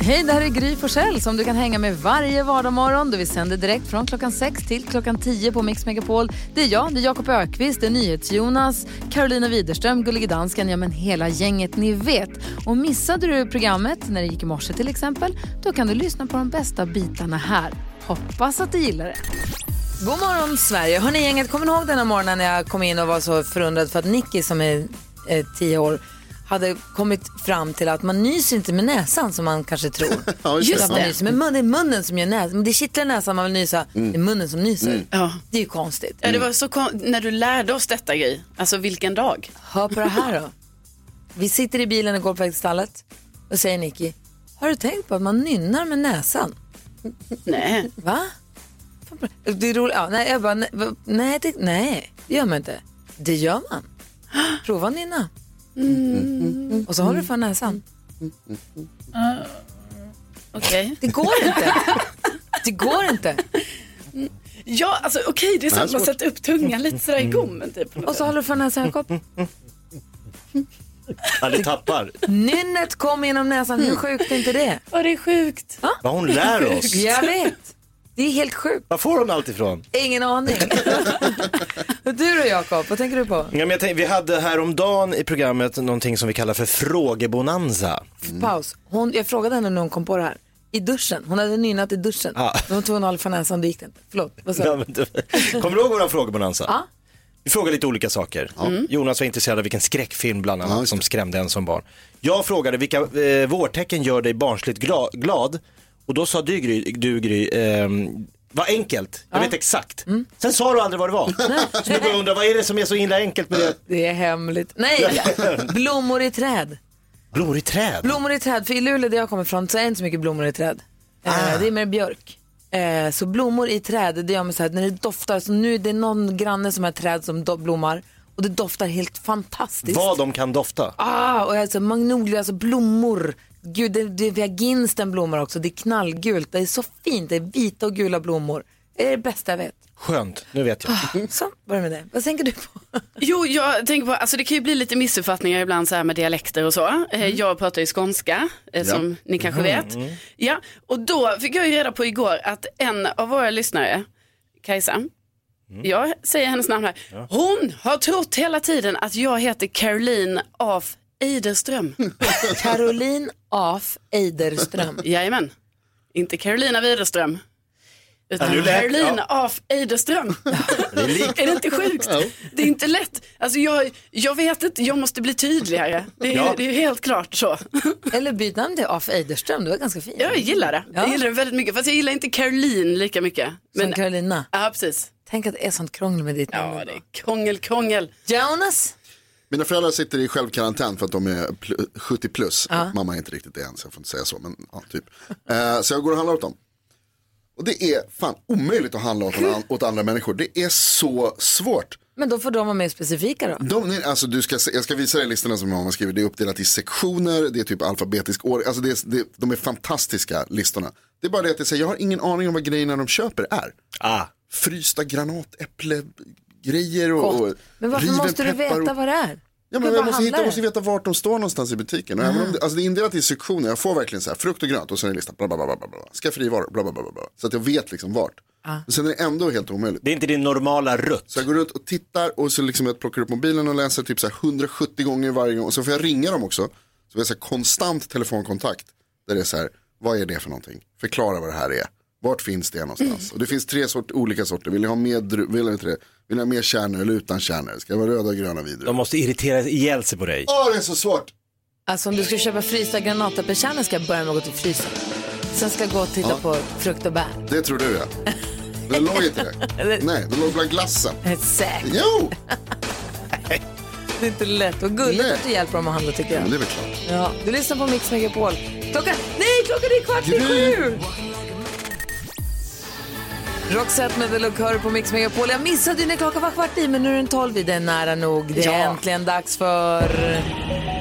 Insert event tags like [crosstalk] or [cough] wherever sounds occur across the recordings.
Hej, det här är Gry Forssell som du kan hänga med varje vardagsmorgon. Vi sänder direkt från klockan 6 till klockan 10 på Mix Megapol. Det är jag, det är Jakob Ökvist, det är NyhetsJonas, Carolina Widerström, Gullige Dansken, ja men hela gänget ni vet. Och missade du programmet när det gick i morse till exempel, då kan du lyssna på de bästa bitarna här. Hoppas att du gillar det. God morgon Sverige! Hörni gänget, kommer ni ihåg den här morgonen när jag kom in och var så förundrad för att Nicky som är eh, 10 år hade kommit fram till att man nyser inte med näsan som man kanske tror. [laughs] Ja, just Utan det. man nyser med munnen, det är munnen som gör näsan. Det kittlar näsan man vill nysa, det är munnen som nyser. Ja. Det är ju konstigt. Ja, det var så kon- när du lärde oss detta grej, alltså vilken dag. Hör på det här då. Vi sitter i bilen och går på väg till stallet och säger Nicky, har du tänkt på att man nynnar med näsan? Nej, Va? Det är roligt. Ja, nej, jag bara, nej, det, nej, det gör man inte. Det gör man. [gasps] Prova att nynna. Och så håller du för näsan. okej. Det går inte. Det går inte. Ja, alltså okej, det är sant, man sätter upp tungan lite sådär i gommen typ. Och så håller du för näsan, Jakob. Ja, det tappar. Nynnet kom genom näsan. Hur sjukt är inte det? Vad det är sjukt. Vad hon lär oss. Jag vet. Det är helt sjukt. Var får hon allt ifrån? Ingen aning. [laughs] du då Jakob, vad tänker du på? Ja, men jag tänkte, vi hade häromdagen i programmet någonting som vi kallar för frågebonanza. Paus. Hon, jag frågade henne när hon kom på det här. I duschen. Hon hade nynnat i duschen. Ja. Hon tog en för näsan, det gick inte. Förlåt, vad sa Ja, du? men du- Kommer du ihåg våran frågebonanza? Ja. Vi frågade lite olika saker. Jonas var intresserad av vilken skräckfilm bland annat som skrämde en som barn. Jag frågade vilka eh, vårtecken gör dig barnsligt gla- glad? Och då sa du Gry, du, Gry ehm, vad enkelt, jag vet exakt. Sen sa du aldrig vad det var. [laughs] Så jag bara undrar, vad är det som är så himla enkelt med det? Det är hemligt. Nej, [laughs] blommor i träd. Blommor i träd. Blommor i träd, för i Luleå där jag kommer ifrån så är det inte så mycket blommor i träd. Eh, det är mer björk. Eh, så blommor i träd, det gör mig så här, när det doftar, så nu är det någon granne som har träd som blommar och det doftar helt fantastiskt. Vad de kan dofta. Ah, och alltså magnolia, alltså blommor. Gud, det, det, vi har ginstenblommor också, det är knallgult, det är så fint, det är vita och gula blommor. Det är det bästa jag vet. Skönt, nu vet jag. Så, var det med det. Vad tänker du på? Jo, jag tänker på, alltså det kan ju bli lite missuppfattningar ibland så här med dialekter och så. Eh, Jag pratar ju skånska, eh, som ni kanske vet. Ja, och då fick jag ju reda på igår att en av våra lyssnare, Kajsa, jag säger hennes namn här, hon har trott hela tiden att jag heter Caroline af Eiderström. [laughs] Caroline af Eiderström. Jajamän, inte Carolina Widerström. Utan Ja, Caroline ja. af Eiderström. Det är. [laughs] Är det inte sjukt? Det är inte lätt. Alltså jag, jag vet inte, jag måste bli tydligare. Det är, Ja. det är helt klart så. [laughs] Eller byt namn till af Eiderström, det var ganska fint. Jag gillar det. Ja. Jag gillar det väldigt mycket. Fast jag gillar inte Caroline lika mycket. Som Men, Carolina. ja, precis. Tänk att det är sånt krångel med ditt namn. Ja, det är krångel, krångel. Jonas? Mina föräldrar sitter i självkarantän för att de är pl- 70 plus. Mamma är inte riktigt det än så jag får inte säga så. Men, ja, typ. eh, så jag går och handlar åt dem. Och det är fan omöjligt att handla åt, an- åt andra människor. Det är så svårt. Men då får de vara mer specifika då. De, nej, alltså, du ska, jag ska visa dig listorna som mamma skriver. Det är uppdelat i sektioner, det är typ alfabetisk ordning. Alltså det är, det, de är fantastiska listorna. Det är bara det att jag, säger, jag har ingen aning om vad grejerna de köper är. Ah. Frysta granatäpplegrejer och, och Men varför måste du veta och- vad det är? Ja, men jag måste, hitta, jag måste veta vart de står någonstans i butiken. Och även om det, alltså det är indelat i sektioner, jag får verkligen så här frukt och grönt och sen är det lista, bla bla bla bla bla, bla. skafferivaror, bla bla bla. Så att jag vet liksom vart. Men sen är det ändå helt omöjligt. Det är inte din normala rutt. Så jag går runt och tittar och så liksom jag plockar upp mobilen och läser typ så här 170 gånger varje gång. Och så får jag ringa dem också. Så vi har så konstant telefonkontakt. Där det är så här, vad är det för någonting? Förklara vad det här är. Vart finns det någonstans? Och det finns tre sort, olika sorter. Vill ni ha med, dru- vill ni inte det? Vill ni ha mer kärnor eller utan kärnor? Ska det vara röda gröna vidare? De måste irritera ihjäl sig på dig. Åh, det är så svårt! Alltså om du ska köpa frysta granatäppelkärnor ska jag börja med att gå till frysen. Sen ska jag gå och titta på frukt och bär. Det tror du ja. Det låg inte det. Nej, det låg bland glassen. Jag är säker. Jo! Det är inte lätt. Och gulligt Nej. att du hjälper dem att handla tycker Men jag. det är väl klart. Ja, du lyssnar på Mix Megapol. Klockan... Nej, klockan är kvart i Gry. sju! Roxette med The Look hör på Mix Megapol. Jag missade ju när klockan var kvart i, men nu är den tolv i. Det är nära nog. Det är Ja. äntligen dags för...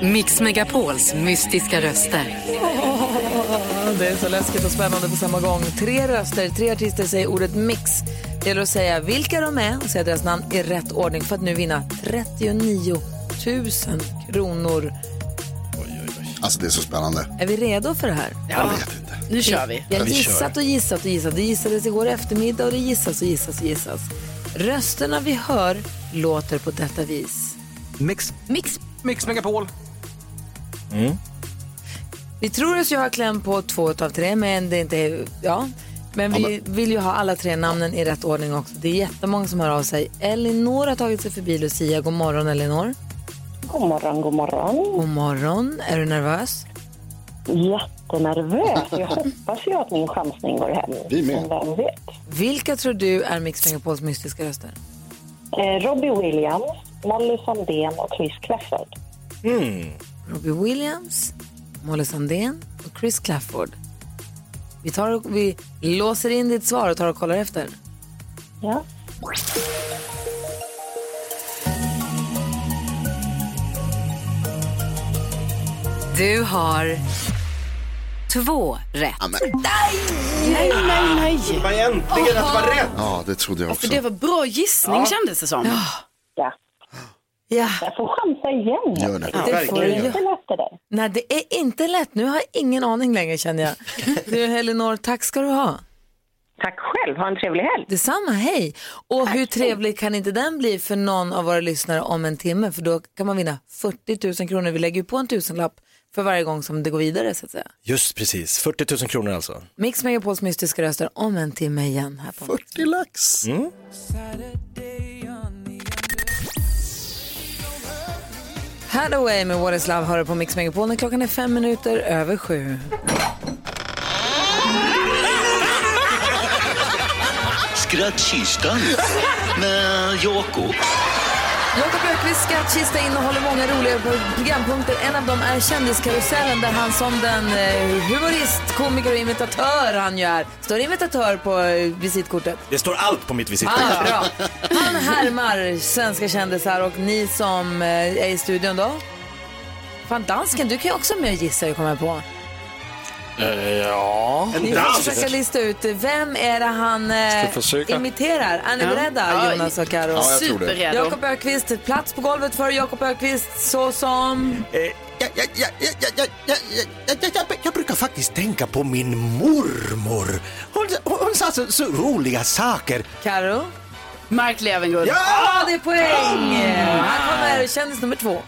Mix Megapols mystiska röster. [laughs] Det är så läskigt och spännande på samma gång. Tre röster, tre artister säger ordet mix. Det gäller att säga vilka de är och säga deras namn i rätt ordning för att nu vinna 39 000 kronor. Alltså det är så spännande. Är vi redo för det här? Jag vet inte. Nu kör vi. Jag har gissat och gissat och gissat. Det gissades igår eftermiddag och det gissas och gissas och gissas. Rösterna vi hör låter på detta vis. Mix, Mix. Mix Megapol. Vi tror oss ju ha kläm på två av tre, men det är inte... Ja. Men vi vill ju ha alla tre namnen i rätt ordning också. Det är jättemånga som hör av sig. Elinor har tagit sig förbi Lucia. God morgon Elinor. God morgon, god morgon. God morgon. Är du nervös? Jättenervös. Jag hoppas ju att min chansning går hem. Vi med. Men vem vet? Vilka tror du är Mix Megapols mystiska röster? Eh, Robbie Williams, Molly Sandén och Chris Clafford. Robbie Williams, Molly Sandén och Chris Clafford. Vi, tar och, vi låser in ditt svar och tar och kollar efter. Ja. Du har två rätt. Ja, men, Nej, nej, nej. Men äntligen att det var rätt. ja, det trodde jag För också. det var bra gissning kändes det som. ja. Ja, Jag får chansa igen. Gör det. det får du Det är göra. inte lätt det där. Nej, det är inte lätt. Nu har jag ingen aning längre känner jag. [laughs] Du Elinor, tack ska du ha. Tack själv. Ha en trevlig helg. Detsamma, hej. Och hur trevlig kan inte den bli för någon av våra lyssnare om en timme? För då kan man vinna 40 000 kronor. Vi lägger ju på en tusenlapp för varje gång som det går vidare så att säga. Just precis, 40 000 kronor alltså. Mix Megapols mystiska röster om en timme igen här på 40 lax. Hathaway med What is Love hör på Mix Megapol när klockan är fem minuter över sju. Skrattkistan med Jakob. Jakob Öqvists skattkista innehåller många roliga programpunkter. En av dem är Kändiskarusellen där han som den eh, humorist, komiker och imitatör han ju är. Står imitatör på eh, visitkortet. Det står allt på mitt visitkort. Ah, bra. Han härmar svenska kändisar och ni som eh, är i studion då? Fan, dansken, du kan ju också med och gissa, jag kommer på. Ja. En Vi dansk? ska försöka lista ut vem är det han eh, imiterar. Är ni beredda, ja. Jonas och Karo? Ja, Superredo. Jakob Ökvist, plats på golvet för Jakob Ökvist såsom... Jag, brukar faktiskt tänka på min mormor. Hon, hon, hon sa så, så roliga saker. Carro. Mark Levengood. Ja! Ah, det är poäng! Ah! Här kommer kändis nummer två.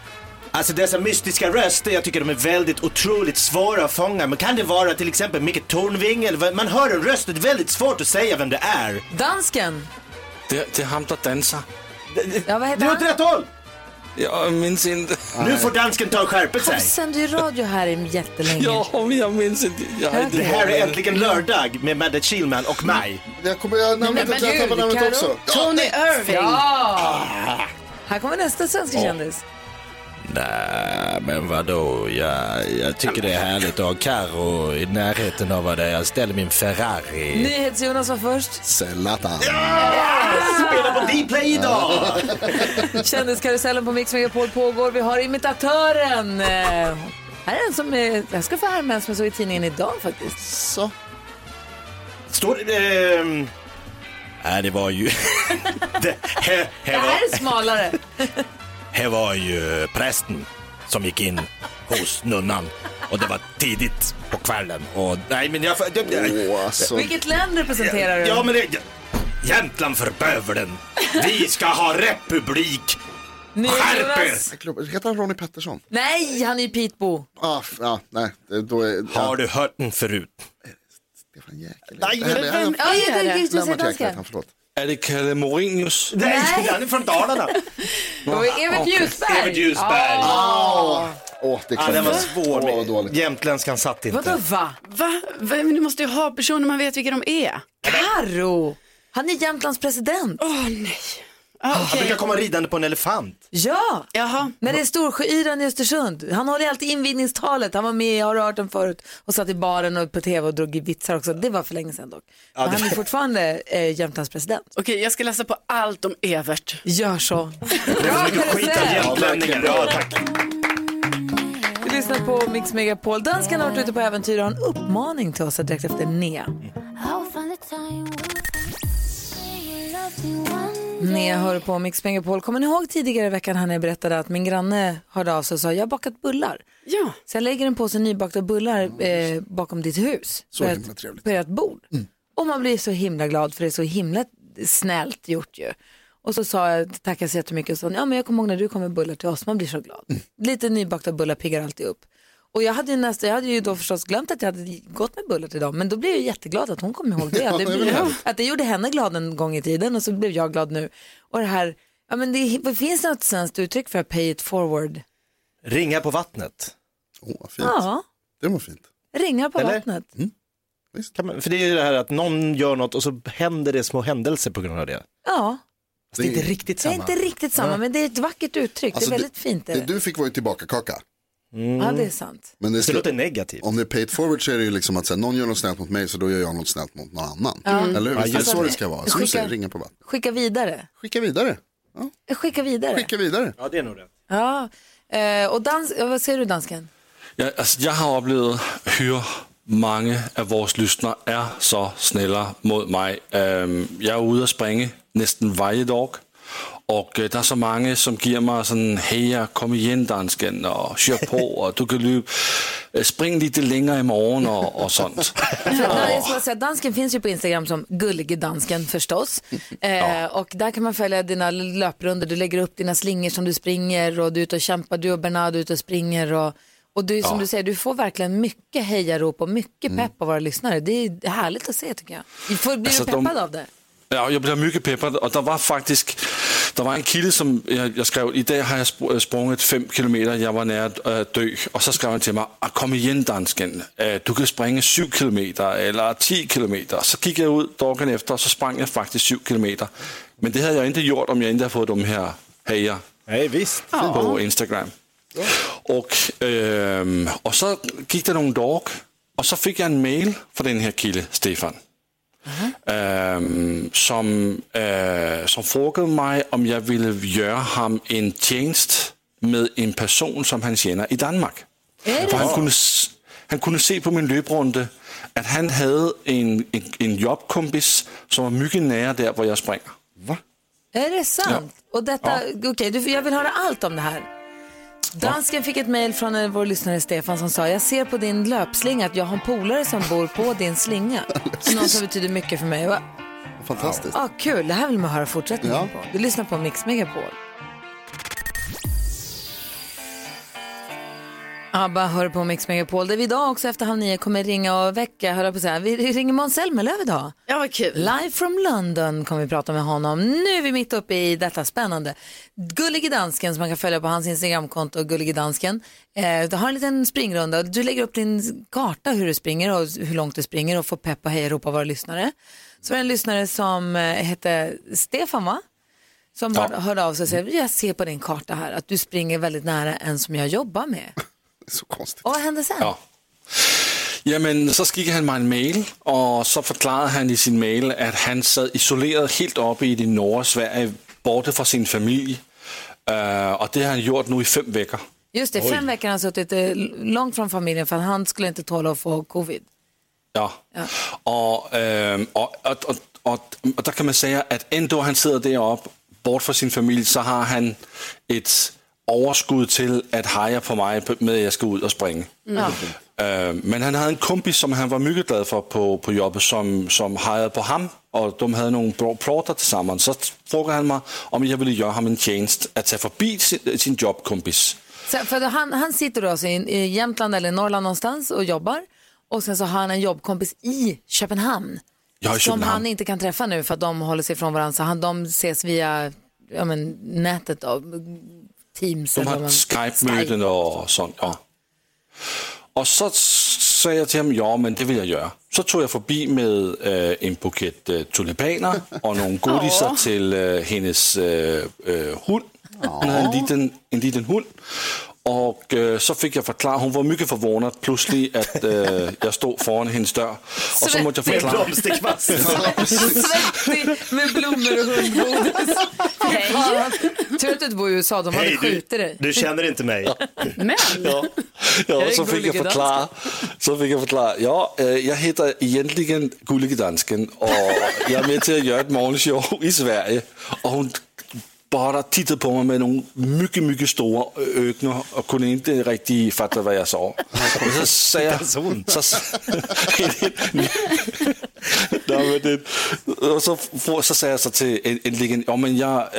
Alltså dessa mystiska röster, jag tycker de är väldigt otroligt svåra att fånga. Men kan det vara till exempel Micke Tornving eller vad- man hör en röst, det är väldigt svårt att säga vem det är. Dansken. Det, det är han der danser. Ja, vad heter Du är åt han? rätt håll! Jag minns inte. Nu får dansken ta och skärpa sig. Han sänder ju radio här i jättelänge. Ja, men jag minns inte. Jag har inte Det här är äntligen lördag med Madde Kihlman och mig. Jag kommer jag namnet, men jag gud, tappar namnet Karo. också. Tony Irving. Ja! Här kommer nästa svenska kändis. Nej, men vadå? Jag, jag tycker det är härligt att ha Karo i närheten av där jag ställer min Ferrari. NyhetsJonas var först. Zlatan. Spela på Dplay idag! [laughs] Kändiskarusellen på Mix Megapol pågår. Vi har imitatören. Eh, här är en som är, jag ska få härma en som jag såg i tidningen idag faktiskt. Så. Står det... ehm, Nej, det var ju... [laughs] [laughs] det, här, Det här, var, här är smalare. Här var ju prästen som gick in hos nunnan. Och det var tidigt på kvällen. Och nej, men jag... jag, jag Åh, alltså. Vilket land representerar du? ja, men det... Jämtland för bövelen. Vi ska ha republik. Skärp er! Heter han Ronnie Pettersson? Nej, han är ju Pitbo. Ah, f- ja, nej, det- då är... Har Ja, du hört den förut? Stefan Jäkel. Nej, men vem Ja, är det? just det. Lennart Jäkel, danska. han, förlåt. Är det Kalle Morinius? Nej, han är från Dalarna. [laughs] Evert Ljusberg. Evert Ljusberg. Åh, åh, det klart. den var svår. Dåligt. Jämtländskan satt inte. Vadå va? Va? Va? Men du måste ju ha personer man vet vilka de är. Karo. Han är Jämtlands president. Åh nej. Ah, Han okej. brukar komma ridande på en elefant. Ja, Jaha. när det är Storsjöyran i Östersund. Han håller alltid invigningstalet. Han var med, jag har hört den förut, och satt i baren och på tv och drog i vitsar också. Det var för länge sedan dock. Men han är fortfarande eh, Jämtlands president. Okej, jag ska läsa på allt om Evert. Gör så. Det är så mycket skit jämtlänningar. Ja, tack. Vi lyssnar på Mix Megapol. Dansken har varit ute på äventyr och har en uppmaning till oss direkt efter Nea. I'll one Ni hör på Mix Megapol. Kommer ni ihåg tidigare i veckan när jag berättade att min granne hörde av sig och sa jag har bakat bullar. Ja. Så jag lägger en påse nybakta bullar eh, bakom ditt hus. Så på himla trevligt. På ert bord. Och man blir så himla glad för det är så himla snällt gjort ju. Och så sa jag, tackar så jättemycket och sa, ja men jag kommer ihåg när du kom med bullar till oss, man blir så glad. Lite nybakta bullar piggar alltid upp. Och jag hade, ju nästa, jag hade ju då förstås glömt att jag hade gått med bullar till dem, men då blev jag jätteglad att hon kom ihåg det. [laughs] Att det, det blev, att det gjorde henne glad en gång i tiden och så blev jag glad nu. Och det här, ja men det, det finns något svenskt uttryck för pay it forward. Ringa på vattnet. Åh, vad fint. Ja, Det var fint. ringar på Eller? vattnet. Kan man, för det är ju det här att någon gör något och så händer det små händelser på grund av det. Ja, Fast det är inte riktigt det är samma. inte riktigt samma, men det är ett vackert uttryck. Alltså, det är väldigt fint. Är Det det. du fick var ju tillbaka kaka. Ja, det är sant. Men det Det ska, låter negativt. om det är paid forward så är det ju liksom att så här, någon gör något snällt mot mig så då gör jag något snällt mot någon annan. Eller hur? Är det Alltså, så det ska vara? Skicka- säger, ringa på vatten. Skicka vidare. Skicka vidare. Skicka vidare. Skicka vidare. Ja, det är nog rätt. Ja. Eh, och dans, ja, vad säger du dansken? Ja, alltså, jag har upplevt hur många av våra lyssnare är så snälla mot mig. Ehm, jag är ute och springer nästan varje dag. Och eh, det är så många som ger mig sån, hej, kom igen dansken och kör på [laughs] och du kan lu- eh, spring lite längre imorgon och, och sånt. [laughs] Ja, ska säga, dansken finns ju på Instagram som Gullige dansken förstås. Eh, och där kan man följa dina löprundor. Du lägger upp dina slingor som du springer och du är ute och kämpar. Du och Bernard är ute och springer. Och, och du, som du säger, du får verkligen mycket hejarop och mycket pepp av våra lyssnare. Det är härligt att se tycker jag. Du får, blir Alltså, du de- peppad av det? Ja, jag blev mycket peppad och det var faktiskt det var en kille som jag, jag skrev, idag har jag sp- sprungit fem kilometer, jag var nära att äh, dö. Och så skrev han till mig, "Ah, kom igen dansken, äh, du kan springa sju kilometer eller tio kilometer. Så gick jag ut dagen efter och så sprang jag faktiskt sju kilometer. Men det hade jag inte gjort om jag inte hade fått de här hejar Nej, visst. på Instagram. Och, ehm, och så gick det någon dag och så fick jag en mail från den här killen, Stefan. Ehm, som, eh, som frågade mig om jag ville göra ham en tjänst med en person som han känner i Danmark. För han, kunde, han kunde se på min löprunde att han hade en, en, en jobbkompis som var mycket nära där var jag springer. Är det sant? Och detta, okej, du, jag vill höra allt om det här. Dansken fick ett mejl från eh, vår lyssnare Stefan som sa, jag ser på din löpslinga att jag har en polare som bor på din slinga. [laughs] Någon som betyder mycket för mig. Fantastiskt. Ah, kul, det här vill man höra fortsättningen Ja. på. Du lyssnar på Mix Megapol. ABBA hör på Mix Megapol där vi idag också efter halv nio kommer ringa och väcka, höll på säga. Vi ringer Måns Zelmerlöw idag. Ja, vad kul. Live from London kommer vi prata med honom. Nu är vi mitt uppe i detta spännande. Gullige Dansken som man kan följa på hans Instagramkonto, Gullige Dansken. Eh, du har en liten springrunda. Du lägger upp din karta hur du springer och hur långt du springer och får pepp och hejarop av våra lyssnare. Så var det en lyssnare som eh, hette Stefan va? Som hörde, hörde av sig och sa, jag ser på din karta här att du springer väldigt nära en som jag jobbar med. Så konstigt. Och vad hände sen? Ja. Jamen, så skickade han mig en mail, och så förklarade han i sin mail, att han sad isoleret helt uppe i det norra Sverige, borta från sin familj. Uh, och det har han gjort nu i fem veckor. Just det, fem veckor har han suttit eh, långt från familjen för han skulle inte tåla att få covid. Ja. Och, øhm, og, og, og, og, og der kan man säga att ändå han sidder deroppe, bort från sin familj, så har han ett overskud till att heja på mig med att jag ska ut och springa. Øh, men han hade en kompis som han var mycket glad för på, på jobbet som, som hejade på ham och de hade några pratar tillsammans. Så frågade han mig om jag ville göra ham en tjänst att ta förbi sin, sin jobbkompis. Så, för han, han sitter då alltså i, i Jämtland eller Norrland någonstans och jobbar. Och sen så har han en jobbkompis i Köpenhamn. Ja, i som han inte kan träffa nu för att de håller sig ifrån varandra. Så han, de ses via ja, men, nätet då, Teams. De har Skype-möten och sånt. Ja. Och så sa jag till honom, ja men det vill jag göra. Så tog jag förbi med øh, en buket øh, tulipaner och några godisar till øh, hennes øh, øh, hund. Hon hade en liten, en liten hund. Och øh, så fick jag förklara, hon var mycket förvånad plötsligt att øh, jag stod foran hennes dörr. Och så måste jag Med förklara. blomsterkvast. [laughs] Svettig med blommor och hundgodis. Tur att du inte bor i USA, de hade skjutit dig. du känner inte mig. Men, Ja. Ja, så fick jag förklara. Så fick jag förklara. Ja, eh, jag heter egentligen Gullige Dansken och jag är med till att göra ett morgonshow i Sverige. Och hon bara tittade på mig med några mycket, mycket stora ögon och kunde inte riktigt fatta vad jag sa. Och så [laughs] säger jag... Så, [laughs] men det, och så, så säger jag så till en- äntligen, ja men jag,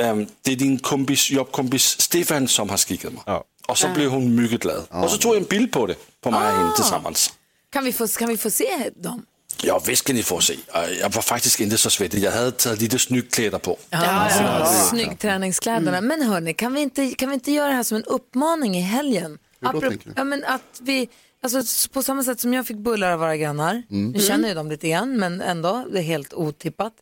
det är din kompis, jobbkompis Stefan som har skickat mig. Ja. Och så blev hon mycket glad. Och så tog jag en bild på det, på mig och henne tillsammans. Kan vi, få, kan vi få se dem? Ja, visst kan ni få se. Jag var faktiskt inte så svettig. Jag hade tagit lite snyggt kläder på. Ja, Snygg träningskläderna. Men hörni, kan vi, inte, kan vi inte göra det här som en uppmaning i helgen? Hur då, ja, men att vi, alltså, på samma sätt som jag fick bullar av våra grannar, nu känner ju dem lite grann, men ändå, det är helt otippat.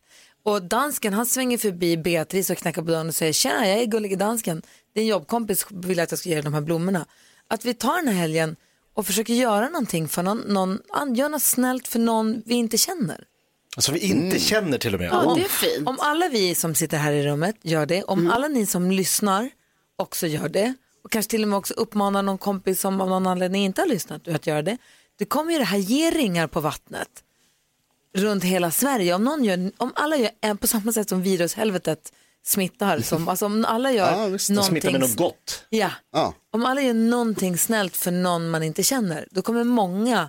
Och dansken, han svänger förbi Beatrice och knackar på dörren och säger, tjena, jag är gullige dansken, din jobbkompis vill att jag ska ge dig de här blommorna. Att vi tar den här helgen och försöker göra någonting för någon, någon gör något snällt för någon vi inte känner. Alltså vi inte känner till och med. Ja, det är fint. Om alla vi som sitter här i rummet gör det, om alla ni som lyssnar också gör det och kanske till och med också uppmanar någon kompis som av någon anledning inte har lyssnat att göra det. Det kommer ju det här ge ringar på vattnet runt hela Sverige. Om, någon gör, om alla gör en, på samma sätt som virushelvetet smittar, som, alltså om alla gör Ja, visst. någonting, Smittar med något gott. Ja. Ja. om alla gör någonting snällt för någon man inte känner, då kommer många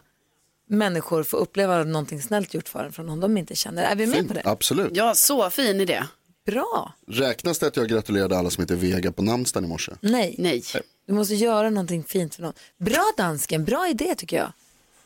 människor få uppleva någonting snällt gjort för en från någon de inte känner. Är vi med på det? Absolut. Ja, så fin idé. Bra. Räknas det att jag gratulerade alla som heter Vega på namnsdagen i morse? Nej. Nej. Du måste göra någonting fint för någon. Bra dansken, bra idé tycker jag.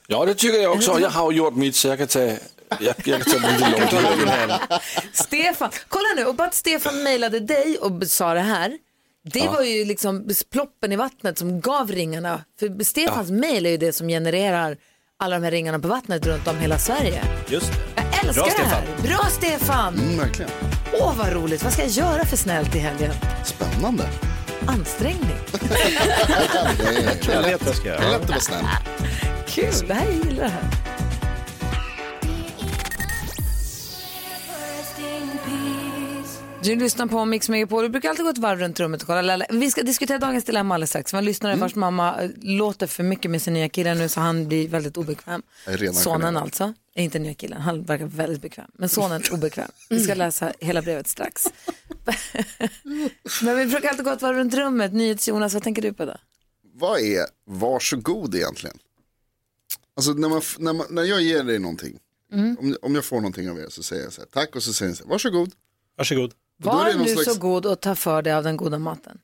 Ja, det tycker jag också. Jag har gjort mitt, så jag kan ta, jag, jag kan ta det långt. Stefan, kolla nu, och bara att Stefan mejlade dig och sa det här. Det var ju liksom ploppen i vattnet som gav ringarna. För Stefans mejl är ju det som genererar alla de här ringarna på vattnet runt om hela Sverige. Just det. Jag älskar Bra, det här. Bra Stefan! Mm, verkligen. Åh vad roligt, vad ska jag göra för snällt i helgen? Spännande. Ansträngning. [laughs] Jag vet vad jag ska det är göra. lätt att vara snäll. Kul, det här jag gillar det här. Du lyssnar på Mix Megapol. Vi brukar alltid gå ett varv runt rummet och kolla. Lalla. Vi ska diskutera dagens dilemma alldeles strax. Man lyssnar vars mamma eh, låter för mycket med sin nya kille nu så han blir väldigt obekväm. Sonen generad. alltså, är inte nya killen, han verkar väldigt bekväm. Men sonen är [laughs] obekväm. Vi ska läsa hela brevet strax. [laughs] Men vi brukar alltid gå ett varv runt rummet. NyhetsJonas, vad tänker du på då? Vad är varsågod egentligen? Alltså när, man, när, man, när jag ger dig någonting, Mm. om, om jag får någonting av er så säger jag så här, tack och så säger jag så här, varsågod. Varsågod. Var det nu slags- så god och ta för dig av den goda maten.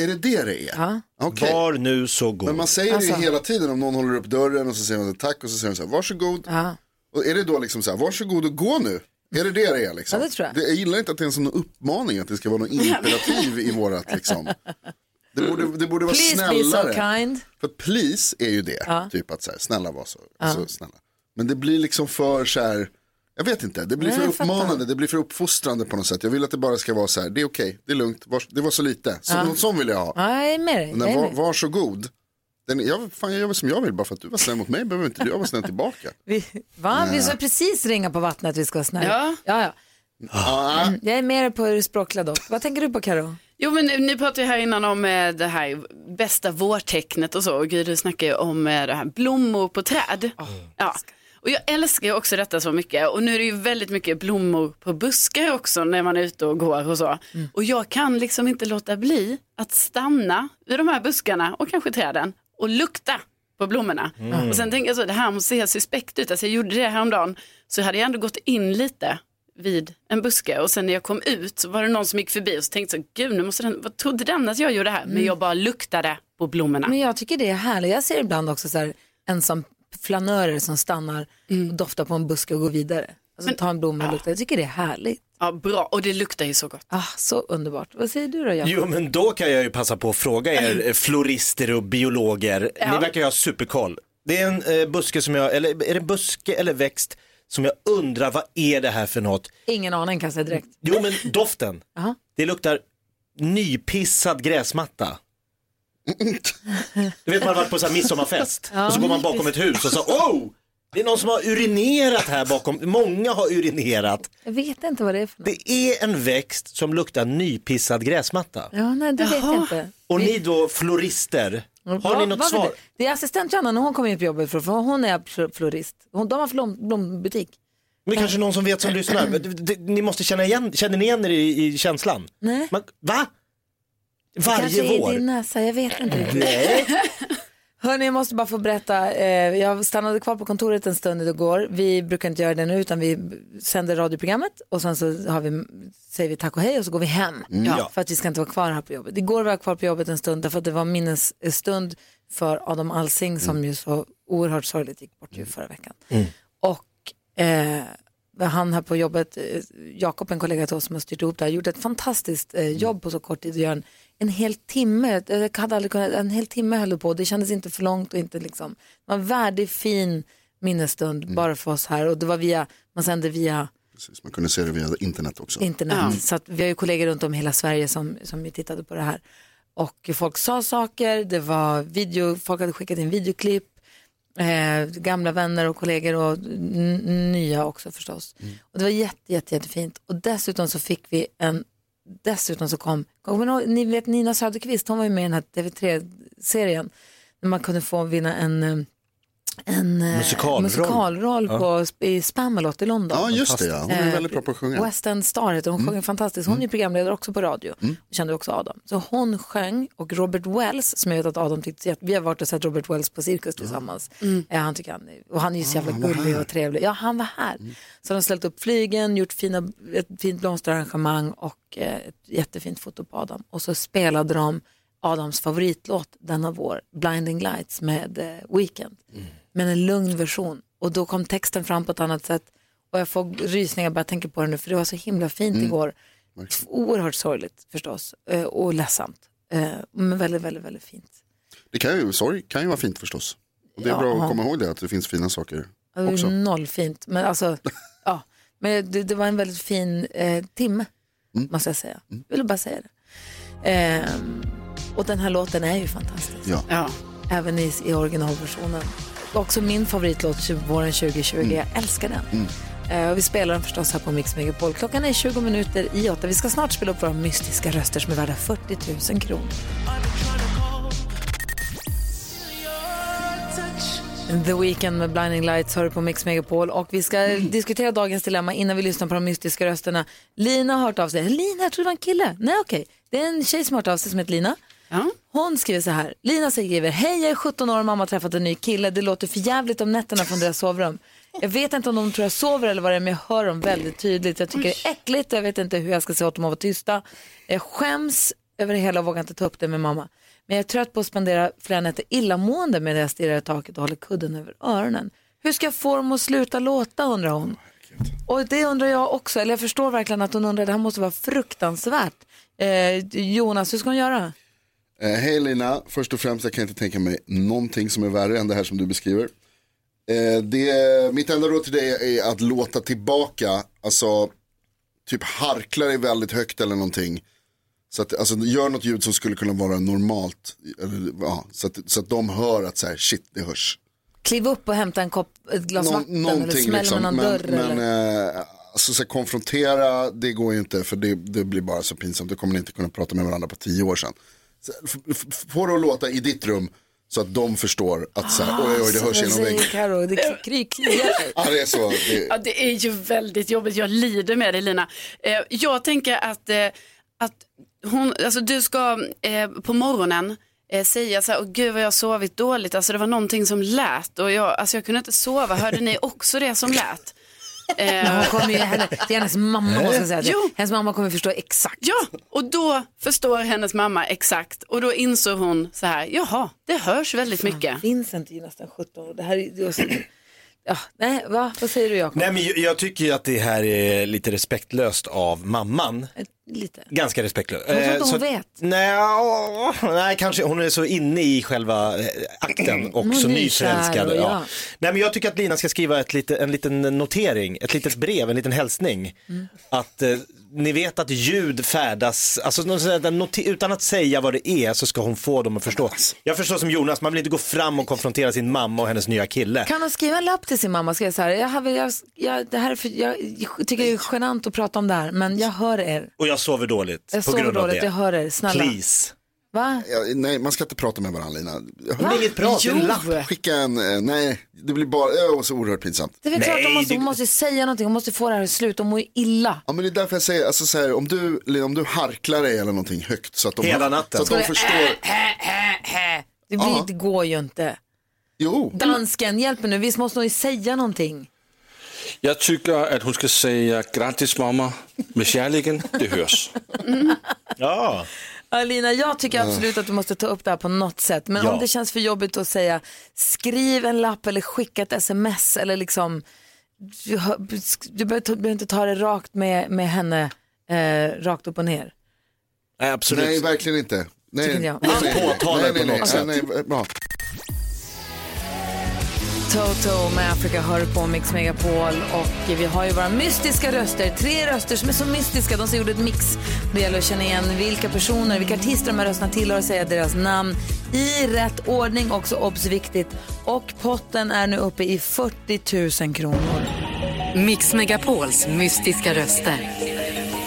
Är det det det är? Ja. Okej. Var nu så god. Men man säger det Alltså- ju hela tiden om någon håller upp dörren och så säger man tack och så säger man så här, varsågod. Ja. Och är det då liksom så här, varsågod och gå nu? Är det det det är liksom? Ja, det tror jag. Det, jag gillar inte att det är en sån uppmaning, att det ska vara någon imperativ i vårat liksom. Det borde, det borde vara Please be snällare. so kind. För please är ju det, Ja. typ att så här, snälla var så, så snälla. Men det blir liksom för så här, jag vet inte, det blir Nej, för fattar. uppmanande, det blir för uppfostrande på något sätt. Jag vill att det bara ska vara så här, det är okej, det är lugnt, vars, det var så lite, så, något sånt vill jag ha. Ja, jag är med dig. Var, med. varsågod, den, jag, fan, jag gör som jag vill, bara för att du var snäll mot mig behöver inte du vara snäll tillbaka. [laughs] Vi, va? vi sa precis ringa på vattnet att vi ska vara snälla. Ja. Ja, ja. Ah, Mm, Jag är med på det språkliga dock. Vad tänker du på Karo? Jo men ni pratade ju här innan om eh, det här bästa vårtecknet och så. Och Gry du snackar ju om eh, det här blommor på träd. ja. Och jag älskar också detta så mycket. Och nu är det ju väldigt mycket blommor på buskar också när man är ute och går och så. Och jag kan liksom inte låta bli att stanna vid de här buskarna och kanske träden och lukta på blommorna. Och sen tänker jag så, det här måste se suspekt ut. Alltså jag gjorde det häromdagen så hade jag ändå gått in lite vid en buske och sen när jag kom ut så var det någon som gick förbi och så tänkte så, gud nu måste den, vad trodde den att jag gjorde här? Men jag bara luktade på blommorna. Men jag tycker det är härligt. Jag ser ibland också så här, en som flanörer som stannar och doftar på en buske och går vidare. Alltså ta en blomma och lukta. Jag tycker det är härligt. Ja, bra, och det luktar ju så gott. Ah, så underbart. Vad säger du då Jakob? Jo men då kan jag ju passa på att fråga er eh, florister och biologer. Ni verkar ju ha superkoll. Det är en eh, buske som jag, eller är det buske eller växt som jag undrar vad är det här för något? Ingen aning kan jag säga direkt. Jo men doften. [laughs] Det luktar nypissad gräsmatta. [laughs] Du vet man har varit på så här midsommarfest och så går man bakom ett hus och så oh! Det är någon som har urinerat här bakom, många har urinerat. Jag vet inte vad det är för något. Det är en växt som luktar nypissad gräsmatta. Ja, nej, det vet jag inte. Och ni då florister, Har ni något varför svar? Det? det är assistent Johanna när hon kommer in på jobbet för, för hon är fl- florist. Hon, de har blom, blombutik. Men det är kanske någon som vet som lyssnar. Men det- det- Ni måste känna igen, känner ni igen er i, i känslan? Nej. Man, va? Kanske Varje i vår? din näsa, jag vet inte riktigt. [laughs] Hörni, jag måste bara få berätta. Eh, jag stannade kvar på kontoret en stund igår. Vi brukar inte göra det nu utan vi sänder radioprogrammet och sen så har vi, säger vi tack och hej och så går vi hem. Ja. För att vi ska inte vara kvar här på jobbet. Igår var jag kvar på jobbet en stund därför att det var minnesstund för Adam Alsing som ju så oerhört sorgligt gick bort ju förra veckan. Och eh, han här på jobbet, eh, Jakob, en kollega till oss som har styrt ihop det här, gjort ett fantastiskt eh, jobb på så kort tid och gör en, en hel timme, jag hade aldrig kunnat, en hel timme höll det på, det kändes inte för långt och inte liksom, det var en värdig fin minnesstund bara för oss här och det var via, man sände via Precis, man kunde se det via internet också. internet. Så att vi har ju kollegor runt om i hela Sverige som, som ju tittade på det här. Och folk sa saker, det var video, folk hade skickat in videoklipp, eh, gamla vänner och kollegor och nya också förstås. Och det var jätte, jätte, jättefint. Och dessutom så fick vi en, dessutom så kom, kommer ni ihåg- ni vet Nina Söderqvist, hon var ju med i den här TV3-serien, när man kunde få vinna en eh, en eh, Musikalroll. musikalroll på, i Spamalot i London. Ja, just det ja. Hon är Eh, väldigt bra på att sjunga. West End Star heter hon, sjunger fantastiskt. Hon är programledare också på radio. Mm. Kände också Adam. Så hon sjöng och Robert Wells, som jag vet att Adam tyckte, vi har varit och sett Robert Wells på Cirkus tillsammans. Eh, han tycker han, är- och han är ju så jävla gullig och trevlig. Ja, han var här. Så de har ställt upp flygen, gjort fina, ett fint blomsterarrangemang och eh, ett jättefint foto på Adam. Och så spelade de Adams favoritlåt denna vår, Blinding Lights med eh, Weekend. Men en lugn version. Och då kom texten fram på ett annat sätt. Och jag får rysningar bara jag tänker på det nu för det var så himla fint igår. Oerhört sorgligt förstås eh, och ledsamt. Eh, Men väldigt, väldigt, väldigt fint. Det kan ju, sorry, kan ju vara fint förstås. Och det är Ja. bra att komma ihåg det, att det finns fina saker också. noll fint. Men alltså, [laughs] ja. Men det, det var en väldigt fin eh, timme, måste jag säga. Jag ville bara säga det. Ehm, och den här låten är ju fantastisk. Ja. Ja. Även i, i originalversionen. Också min favoritlåt våren 2020. Jag älskar den. Eh, och vi spelar den förstås här på Mix Megapol. Klockan är 20 minuter i åtta. Vi ska snart spela upp våra mystiska röster som är värda 40 000 kronor. The Weeknd med Blinding Lights hör på Mix Megapol och vi ska diskutera dagens dilemma innan vi lyssnar på de mystiska rösterna. Lina har hört av sig. Lina, jag trodde det var en kille. Nej, okej. Det är en tjej som har hört av sig som heter Lina. Ja. Hon skriver så här. Lina skriver, hej jag är 17 år och mamma har träffat en ny kille. Det låter för jävligt om nätterna från deras sovrum. Jag vet inte om de tror jag sover eller vad det är men jag hör dem väldigt tydligt. Jag tycker det är äckligt och jag vet inte hur jag ska säga åt dem att vara tysta. Jag skäms över det hela och vågar inte ta upp det med mamma. Men jag är trött på att spendera flera nätter illamående med jag stirrar i taket och håller kudden över öronen. Hur ska jag få dem att sluta låta undrar hon. Och det undrar jag också, eller jag förstår verkligen att hon undrar, det här måste vara fruktansvärt. Eh, Jonas, hur ska hon göra? Eh, Hej Lina, först och främst jag kan inte tänka mig någonting som är värre än det här som du beskriver. Eh, det, mitt enda råd till dig är att låta tillbaka, alltså typ harkla dig väldigt högt eller någonting. Så att, alltså, gör något ljud som skulle kunna vara normalt, eller, ja, så, att, så att de hör att så här, shit det hörs. Kliv upp och hämta en kopp, ett glas Nå- vatten eller smälla med någon men, dörr. men eller? eh, alltså, så här, konfrontera, det går ju inte för det, det blir bara så pinsamt. Då kommer ni inte kunna prata med varandra på tio år sedan. Få det att låta i ditt rum så att de förstår att så här, oj oj det hörs Så genom väggen. Karo, det. Ja, det är så. Det, Ja, det är ju väldigt jobbigt. Jag lider med dig Lina. Eh, jag tänker att, eh, att hon, alltså, du ska eh, på morgonen eh, säga så här, åh gud vad jag har sovit dåligt. Alltså det var någonting som lät och jag, alltså, jag kunde inte sova. Hörde ni också det som lät? Men hon kommer ju, henne, det är hennes mamma måste jag säga. det. Jo. Hennes mamma kommer förstå exakt. Ja, och då förstår hennes mamma exakt och då insåg hon så här, jaha, det hörs väldigt mycket. Vincent är ju nästan 17 år. Det här är, det är ja, nej, va? Vad säger du Jakob? Nej men jag, jag tycker ju att det här är lite respektlöst av mamman. Lite. Ganska respektlöst. Jag tror Eh, inte hon så- vet. Nej, åh, nej, kanske hon är så inne i själva eh, akten och Hon är så nykär nyförälskad. och Ja. ja. Nej, men jag tycker att Lina ska skriva ett lite, en liten notering, ett litet brev, en liten hälsning. Mm. Att eh, ni vet att ljud färdas, alltså utan att säga vad det är så ska hon få dem att förstå. Jag förstår som Jonas, man vill inte gå fram och konfrontera sin mamma och hennes nya kille. Kan hon skriva en lapp till sin mamma och skriva så här, jag, har, jag, jag, det här är för, jag tycker det är genant att prata om det här, men jag hör er. Och jag sover dåligt Jag på sover grund av dåligt, det. jag hör er, snälla. Please. Va? Ja, nej, man ska inte prata med varandra Lina. Men inget prat, en lapp. Skicka en, eh, nej, det blir bara, åh, så oerhört pinsamt. Det är väl klart Nej, hon måste, det- hon måste säga någonting, hon måste få det här att sluta, hon mår ju illa. Ja men det är därför jag säger, alltså så här, om du, Lina, om du harklar dig eller någonting högt så att de, Hela natten. Så att de förstår, Det, blir, det går ju inte. jo. Dansken, hjälp mig nu, visst måste hon ju säga någonting. Jag tycker att hon ska säga grattis mamma med kärleken. Det hörs. Ja. Alina, jag tycker absolut att du måste ta upp det här på något sätt. Men Ja. om det känns för jobbigt att säga, skriv en lapp eller skicka ett sms eller liksom, du, du behöver inte ta det rakt med, med henne, eh, rakt upp och ner. Nej, absolut. Nej, verkligen inte. Nej, nej, nej, nej, Påtala nej, det nej, på nej, något nej, sätt. nej, bra. Toto med Africa hör på Mix Megapol och vi har ju våra mystiska röster. Tre röster som är så mystiska, de som gjorde ett mix. Det gäller att känna igen vilka personer, vilka artister de här rösterna tillhör och säga deras namn i rätt ordning, också obs viktigt. Och potten är nu uppe i 40 000 kronor. Mix Megapols mystiska röster.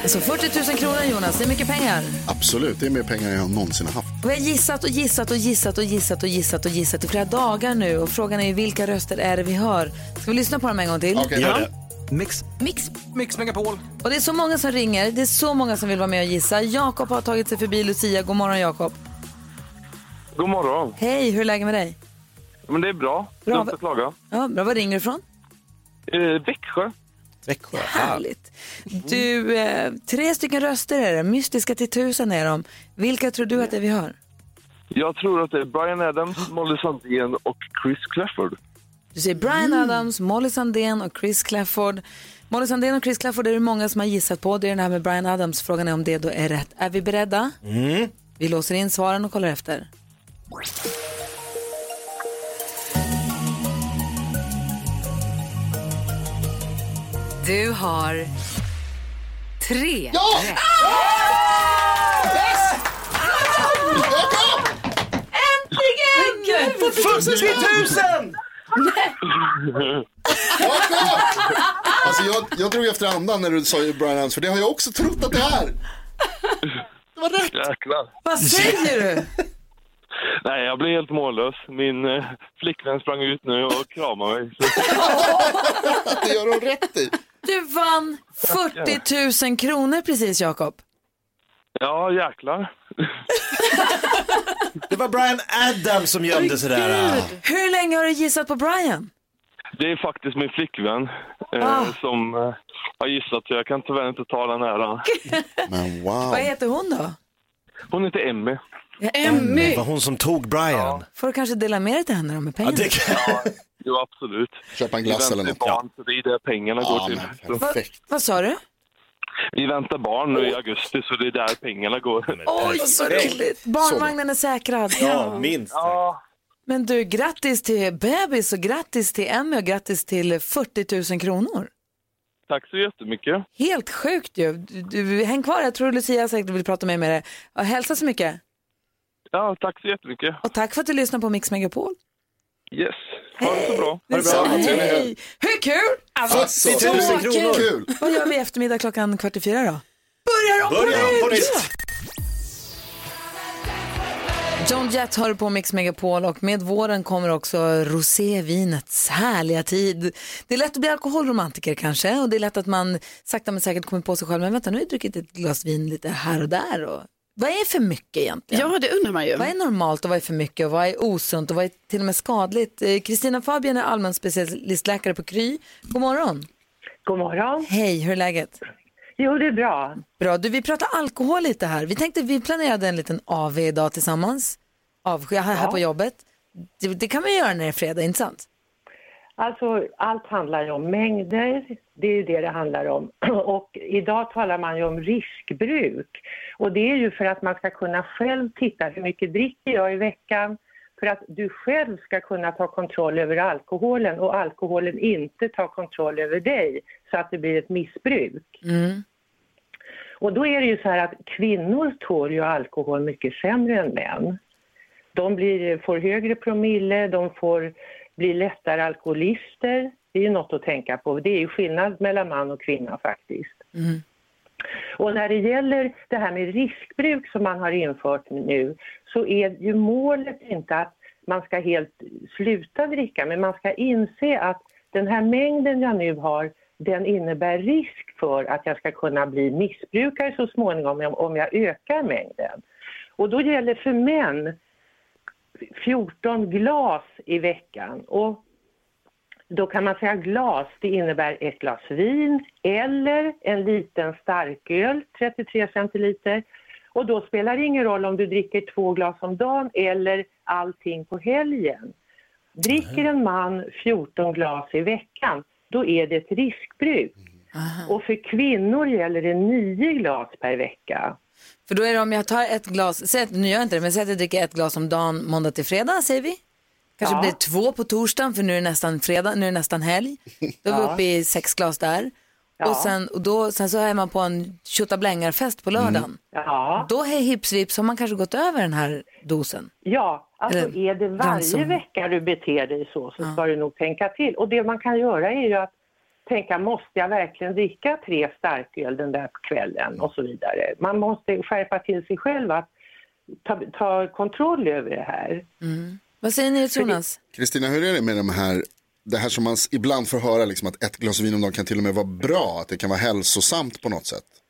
Alltså 40 000 kronor Jonas, det är mycket pengar. Absolut, det är mer pengar än jag någonsin har haft. Vi har gissat och gissat och gissat och gissat och gissat och gissat i flera dagar nu och frågan är ju vilka röster är det vi hör? Ska vi lyssna på dem en gång till? Okej. Gör det. Mix. Mix. Mix Megapol. Och det är så många som ringer, det är så många som vill vara med och gissa. Jakob har tagit sig förbi Lucia. God morgon Jakob. God morgon. Hej, hur är läget med dig? Men det är bra. Bra. Att klaga. Ja, bra, var ringer du ifrån? Eh, Växjö. Växjö. Härligt. Du, eh, tre stycken röster är det, mystiska till tusen är de. Vilka tror du att det är vi hör? Jag tror att det är Brian Adams, Molly Sandén och Chris Clafford. Du säger Brian Adams, Molly Sandén och Chris Clafford. Molly Sandén och Chris Clafford är det många som har gissat på. Det är den här med Brian Adams. Frågan är om det då är rätt. Är vi beredda? Vi låser in svaren och kollar efter. Du har tre rätt. Äntligen! 40 000! Alltså jag, jag drog efter andan när du sa Brian Adams, för det har jag också trott att det är. Det var rätt. Jäklar. Vad säger du? Nej, jag blev helt mållös. Min eh, flickvän sprang ut nu och kramade mig. Det gör hon rätt i. Du vann 40 000 kronor precis, Jakob. ja, jäklar. [laughs] Det var Brian Adams som gömde sig där. Hur länge har du gissat på Brian? Det är faktiskt min flickvän eh, Ah. som eh, har gissat, så jag kan tyvärr inte ta den här. [laughs] Men wow. Vad heter hon då? Hon heter Emmy. Emmy. Det var hon som tog Brian. Får du kanske dela med dig till henne då med Ja, pengarna? det kan... [laughs] Jo, absolut. Köpa en glass eller något. barn, så det är där pengarna går Ja, till. perfekt. Vad sa du? vi väntar barn nu i augusti, så det är där pengarna går. Oj, så roligt. Barnvagnen är säkrad. Ja, minst. Ja, Men du, grattis till bebis och grattis till Emmy och grattis till 40 000 kronor. tack så jättemycket. Helt sjukt ju. Du, du, häng kvar, jag tror Lucia säkert vill prata med dig. Hälsa så mycket. Ja, tack så jättemycket. Och tack för att du lyssnar på Mix Megapol. Yes, ha det så bra. Ha det bra, hej. Hur kul! Alltså, 40 000 så kronor. Kul. Vad gör vi i eftermiddag klockan kvart i fyra då? Börjar om Börja om på nytt. John Jett hör på Mix Megapol och med våren kommer också rosévinets härliga tid. Det är lätt att bli alkoholromantiker kanske och det är lätt att man sakta men säkert kommer på sig själv, men vänta nu har jag druckit ett glas vin lite här och där. Och... Vad är för mycket egentligen? Ja, det undrar man ju. Vad är normalt och vad är för mycket och vad är osunt och vad är till och med skadligt? Eh, Kristina Fabian är allmän specialistläkare på Kry. God morgon. God morgon. Hej, hur är läget? Jo, det är bra. Bra, du vi pratar alkohol lite här. Vi tänkte vi planerade en liten AV idag tillsammans. Avsky här, här på jobbet. Det, det kan man göra när det är fredag, inte sant? Alltså, allt handlar ju om mängder. Det är ju det det handlar om. [clears throat] Och idag talar man ju om riskbruk. Och det är ju för att man ska kunna själv titta hur mycket dricker jag i veckan. För att du själv ska kunna ta kontroll över alkoholen och alkoholen inte tar kontroll över dig så att det blir ett missbruk. Mm. Och då är det ju så här att kvinnor tål ju alkohol mycket sämre än män. De blir, får högre promille, de får bli lättare alkoholister. Det är ju något att tänka på. Det är ju skillnad mellan man och kvinna faktiskt. Mm. Och när det gäller det här med riskbruk som man har infört nu så är ju målet inte att man ska helt sluta dricka men man ska inse att den här mängden jag nu har den innebär risk för att jag ska kunna bli missbrukare så småningom om- om jag ökar mängden. Och då gäller för män 14 glas i veckan. Och då kan man säga glas, det innebär ett glas vin eller en liten starköl, 33 centiliter. Och då spelar det ingen roll om du dricker två glas om dagen eller allting på helgen. Dricker en man 14 glas i veckan, då är det ett riskbruk. Och för kvinnor gäller det 9 glas per vecka. För då är det om jag tar ett glas, säg nu gör jag inte det, men säg att jag dricker ett glas om dagen måndag till fredag, säger vi. Kanske Ja. blir det två på torsdagen för nu är det nästan fredag, nu är det nästan helg. Då är vi Ja. uppe i sex glas där. Ja. Och, sen, och då, sen så är man på en tjottablängarfest på lördagen. Ja. Då är hips vips har man kanske gått över den här dosen. Ja, alltså Eller är det varje ransom. vecka du beter dig så, så ska du nog tänka till. Och det man kan göra är ju att tänka, måste jag verkligen dricka tre starköl den där kvällen och så vidare. Man måste skärpa till sig själv att ta, ta kontroll över det här. Vad säger ni Jonas? Kristina, hur är det med de här, det här som man ibland får höra, liksom, att ett glas vin om dagen kan till och med vara bra, att det kan vara hälsosamt på något sätt?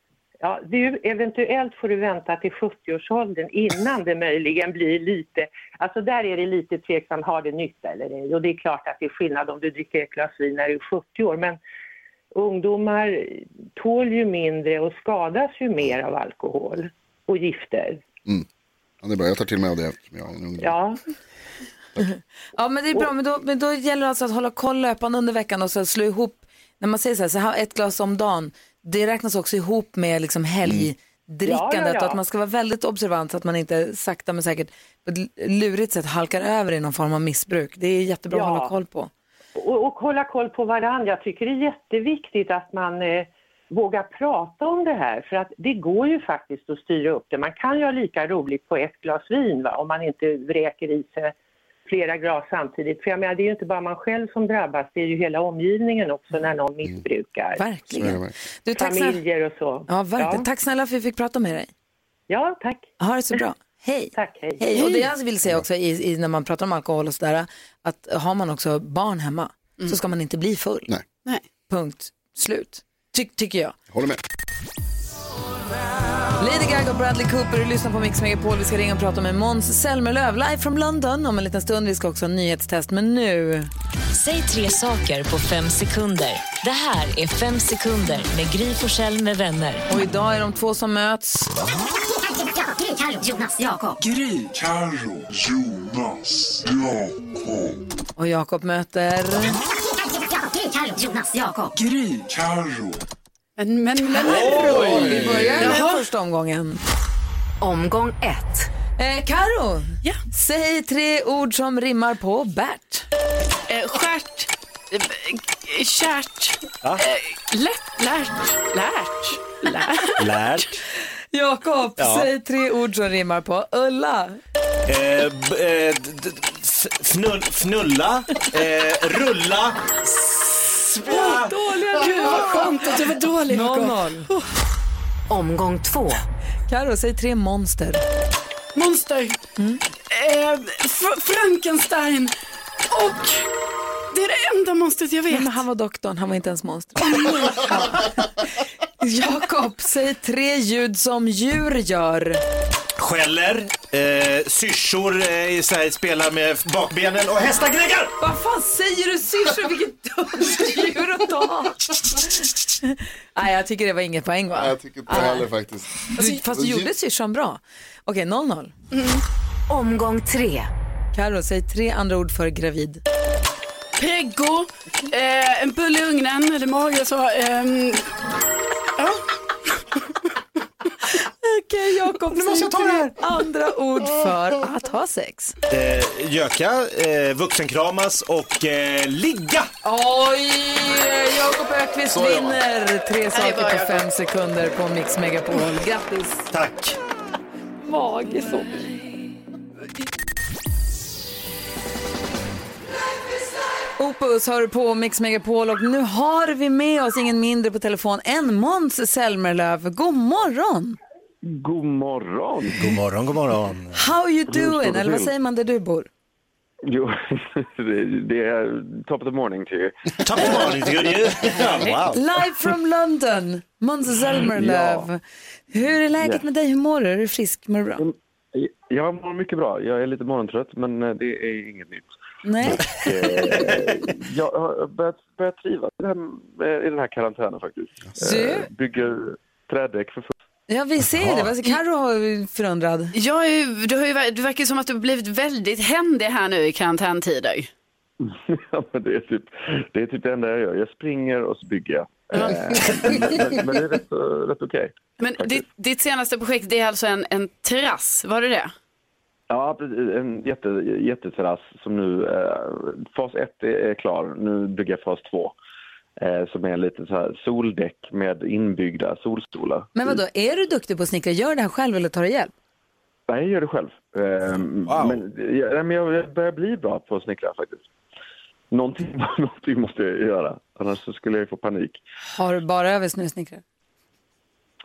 Ja, du, eventuellt får du vänta till 70-årsåldern innan det möjligen blir lite, alltså där är det lite tveksamt, har det nytta eller ej? Och det är klart att det är skillnad om du dricker ett glas vin när du är 70 år, men ungdomar tål ju mindre och skadas ju mer av alkohol och gifter. Ja, det är bra, jag tar till mig av det eftersom jag är en ung. Ja, [laughs] Ja men det är bra, men då, men då gäller det alltså att hålla koll löpande under veckan och så slå ihop, när man säger så här, så här ett glas om dagen, det räknas också ihop med liksom helgdrickandet Ja, ja, ja. och att man ska vara väldigt observant så att man inte sakta men säkert på ett lurigt sätt halkar över i någon form av missbruk. Det är jättebra att hålla koll på. och, och hålla koll på varandra. Jag tycker det är jätteviktigt att man eh, vågar prata om det här för att det går ju faktiskt att styra upp det. Man kan ju ha lika roligt på ett glas vin va, om man inte vräker i sig flera glas samtidigt. För jag menar, det är ju inte bara man själv som drabbas, det är ju hela omgivningen också när någon missbrukar. Så är det Verkligen. Du, tack, snälla, Familjer och så. ja, verkligen. Ja. tack snälla för att vi fick prata med dig. ja, tack. Ha det så bra. [laughs] Hej. Tack, hej. Hej. Och det jag vill säga också i, i, när man pratar om alkohol och sådär, att har man också barn hemma så ska man inte bli full. Nej, Nej. Punkt. Slut. Ty, tycker jag. håller med. Lady Gaga och Bradley Cooper, lyssnar på Mix Megapol. Vi ska ringa och prata med Måns Zelmerlöw live från London om en liten stund. Vi ska också ha en nyhetstest, men nu... Säg tre saker på fem sekunder. Det här är Fem sekunder med Gry Forssell med vänner. Och idag är de två som möts. Jonas, Jakob. Carro, Jonas, Jakob. Och Jakob möter... Jonas, Jakob. Carro. Men, men, men, Vi börjar med första omgången. Omgång ett. Eh, Karo, Ja. säg tre ord som rimmar på Bert. eh, skärt, eh, kärt, Va? eh, lätt, lärt, lärt, lärt. Lärt. Jakob, Ja. säg tre ord som rimmar på Ulla. Eh, eh, fnull, fnulla, eh, rulla, Dåliga Gud vad skönt att du var dålig Jakob. 0-0. Omgång två. Karo, säg tre monster. Monster, eh, F- Frankenstein och det är det enda monstret jag vet. Men han var doktorn, han var inte ens monster. [laughs] Jakob, säg tre ljud som djur gör. Skäller, eh, syrsor eh, så här, spelar med bakbenen och hästar gnäggar. Vad fan säger du syrsor? Vilket dumt djur att ta. Nej, jag tycker det var inget poäng va? Jag tycker inte heller faktiskt. Du, fast du gjorde syrsan bra. Okej, 0-0. Omgång tre. Karo, säg tre andra ord för gravid. Preggo, eh, en bulle i ugnen eller mage så. ehm, ja. Okej, Jakob, Nu måste jag ta det här. andra ord för att ha sex. Eh, göka, eh, vuxenkramas och eh, ligga. Oj, Jakob Ökvist vinner tre saker på fem sekunder på Mix Megapol. Grattis! Tack. Mage så. Opus hör på Mix Megapol och nu har vi med oss ingen mindre på telefon än Måns Zelmerlöw. God morgon! God morgon! God morgon, god morgon. How you doing? Eller vad säger man där du bor? Jo, [laughs] det, är top of the morning to you. [laughs] Top of the morning to you. [laughs] wow. Live from London, Måns Zelmerlöw. Hur är läget Yes. med dig? Hur mår du? Är du frisk? Mår du bra? Jag mår mycket bra. Jag är lite morgontrött, men eh, det är inget nytt. Nej. Eh, jag har börjat, börjat trivas i den, här, i den här karantänen faktiskt. Eh, Bygger trädäck för fullt. Ja, vi ser Jaha. det. Carro har förundrad. Ja, eh, du, har ju, du verkar som att du har blivit väldigt händig här nu i karantäntider. [laughs] Ja, men det, är typ, det är typ det enda jag gör. Jag springer och så bygger jag. Mm. men, men, det är rätt, rätt okej. Okay, men ditt, ditt, senaste projekt det är alltså en, en terrass, var det det? Ja, en jätte, jätteterrass som nu... Eh, fas 1 är klar, nu bygger jag fas 2 som är lite så här soldäck med inbyggda solstolar. Men vad då? är du duktig på att snickra? Gör det här själv eller tar du hjälp? Nej, jag gör det själv. Eh, men, jag, men jag börjar bli bra på att snickra faktiskt. Någonting, [laughs] någonting måste jag göra, annars så skulle jag få panik. Har du bara övis när du snickrar?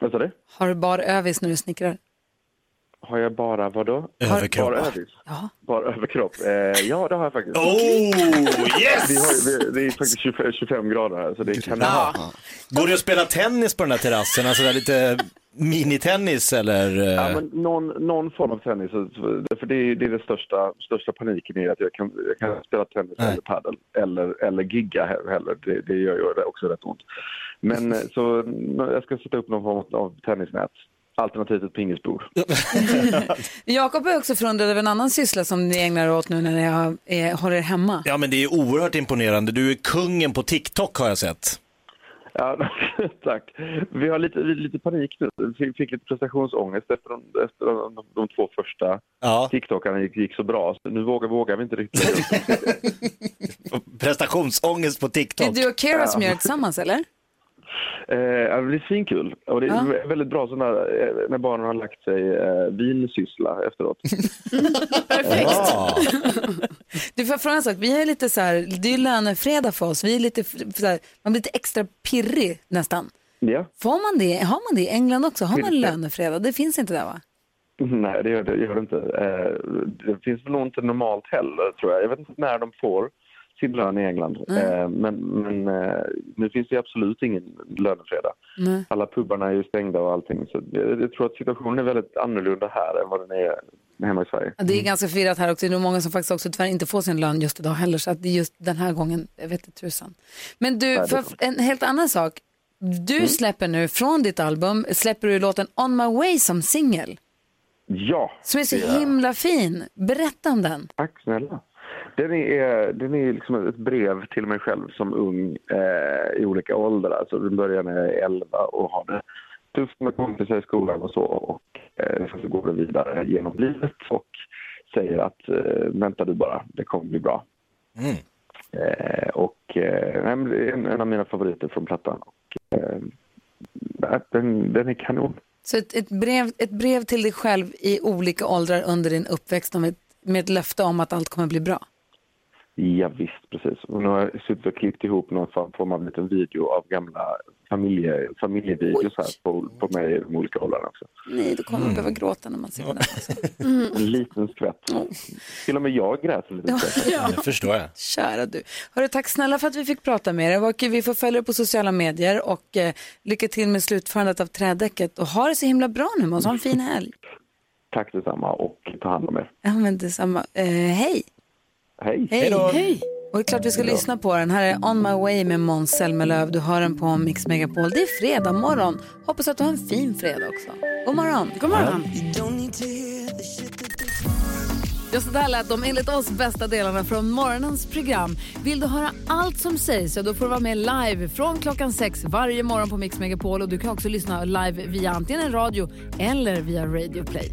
Vad sa du? Har du bara övis när du snickrar? Har jag bara vad då? Överkropp. Bara övis? Ja. Bara överkropp? Eh, ja, det har jag faktiskt. Oh, yes! Vi har, vi, det är faktiskt 25, 25 grader här, så det kan Ja. Går det att spela tennis på den här terrassen? Alltså där lite minitennis eller? eh? Ja, men någon, någon form av tennis. För det är, det är den största, största paniken i att jag kan, jag kan spela tennis Nej. eller padel eller, eller gigga he- heller. Det, det gör ju också rätt ont. Men eh, så jag ska sätta upp någon form av tennisnät. Alternativt ett pingisbord. [laughs] Jakob är också förundrad över en annan syssla som ni ägnar er åt nu när ni har, eh, håller er hemma. Ja men det är oerhört imponerande. Du är kungen på TikTok har jag sett. Ja, [laughs] tack. Vi har lite, lite panik nu. Vi fick lite prestationsångest efter de, efter de, de, de två första Ja. TikTokarna gick, gick så bra. Så nu vågar, vågar vi inte riktigt. [laughs] Prestationsångest på Det är TikTok. du och Kira som gör det tillsammans eller? Eh, ja, det är svinkul. Och det är Ja. väldigt bra så när, eh, när barnen har lagt sig eh, vinsyssla efteråt. [laughs] Ja. Du får fråga en sak, vi är lite så här, det är ju lönefredag för oss, vi är lite så här, man blir lite extra pirrig nästan. Ja. Får man det, har man det i England också? Har man lönefredag? Det finns inte där va? Nej, det gör det, gör det inte. Eh, det finns väl nog inte normalt heller, tror jag. Jag vet inte när de får sin lön i England. Eh, men men eh, nu finns det absolut ingen lönefredag. Nej. Alla pubarna är ju stängda och allting. Så jag, jag tror att situationen är väldigt annorlunda här än vad den är hemma i Sverige. Ja, Det är ganska förvirrat här också, det är nog många som faktiskt också tyvärr inte får sin lön just idag heller, så att det är just den här gången, jag vet inte tusan. Men du, är för en helt annan sak, du släpper nu från ditt album, släpper du låten On My Way som singel, Ja, som är så himla fin. Berätta om den. Tack snälla. Den är, den är liksom ett brev till mig själv som ung eh, i olika åldrar. Alltså den börjar när jag är 11 och har det tufft med kompisar i skolan och så. Och eh, så går det vidare genom livet och säger att eh, vänta du bara, det kommer bli bra. Mm. Eh, och eh, en, en av mina favoriter från plattan. Och, eh, den, den är kanon. Så ett, ett, brev, ett brev till dig själv i olika åldrar under din uppväxt med, med ett löfte om att allt kommer bli bra. Ja, visst, precis. Och nu har jag suttit och klippt ihop någon form av liten video av gamla familje, familjevideos här på, på mig i de olika åldrarna också. Nej, då kommer man behöva gråta när man ser den. Alltså. [laughs] En liten skvätt. Till och med jag grät en liten skvätt. Det förstår jag. Kära du. Hörru, tack snälla för att vi fick prata med dig. Och vi får följa dig på sociala medier och eh, lycka till med slutförandet av trädäcket. Och ha det så himla bra nu Måns. Ha en fin helg. Tack detsamma och ta hand om er. Ja, men detsamma. Eh, hej. Hej. Hej. hej. Och det är klart vi ska lyssna på den. Här är On My Way med Måns Zelmerlöw. Du hör den på Mix Megapol. Det är fredag morgon. Hoppas att du har en fin fredag också. God morgon. God morgon. Ja, så där lät de enligt oss bästa delarna från morgonens program. Vill du höra allt som sägs så då får du vara med live från klockan sex varje morgon på Mix Megapol. Och du kan också lyssna live via antingen radio eller via Radio Play.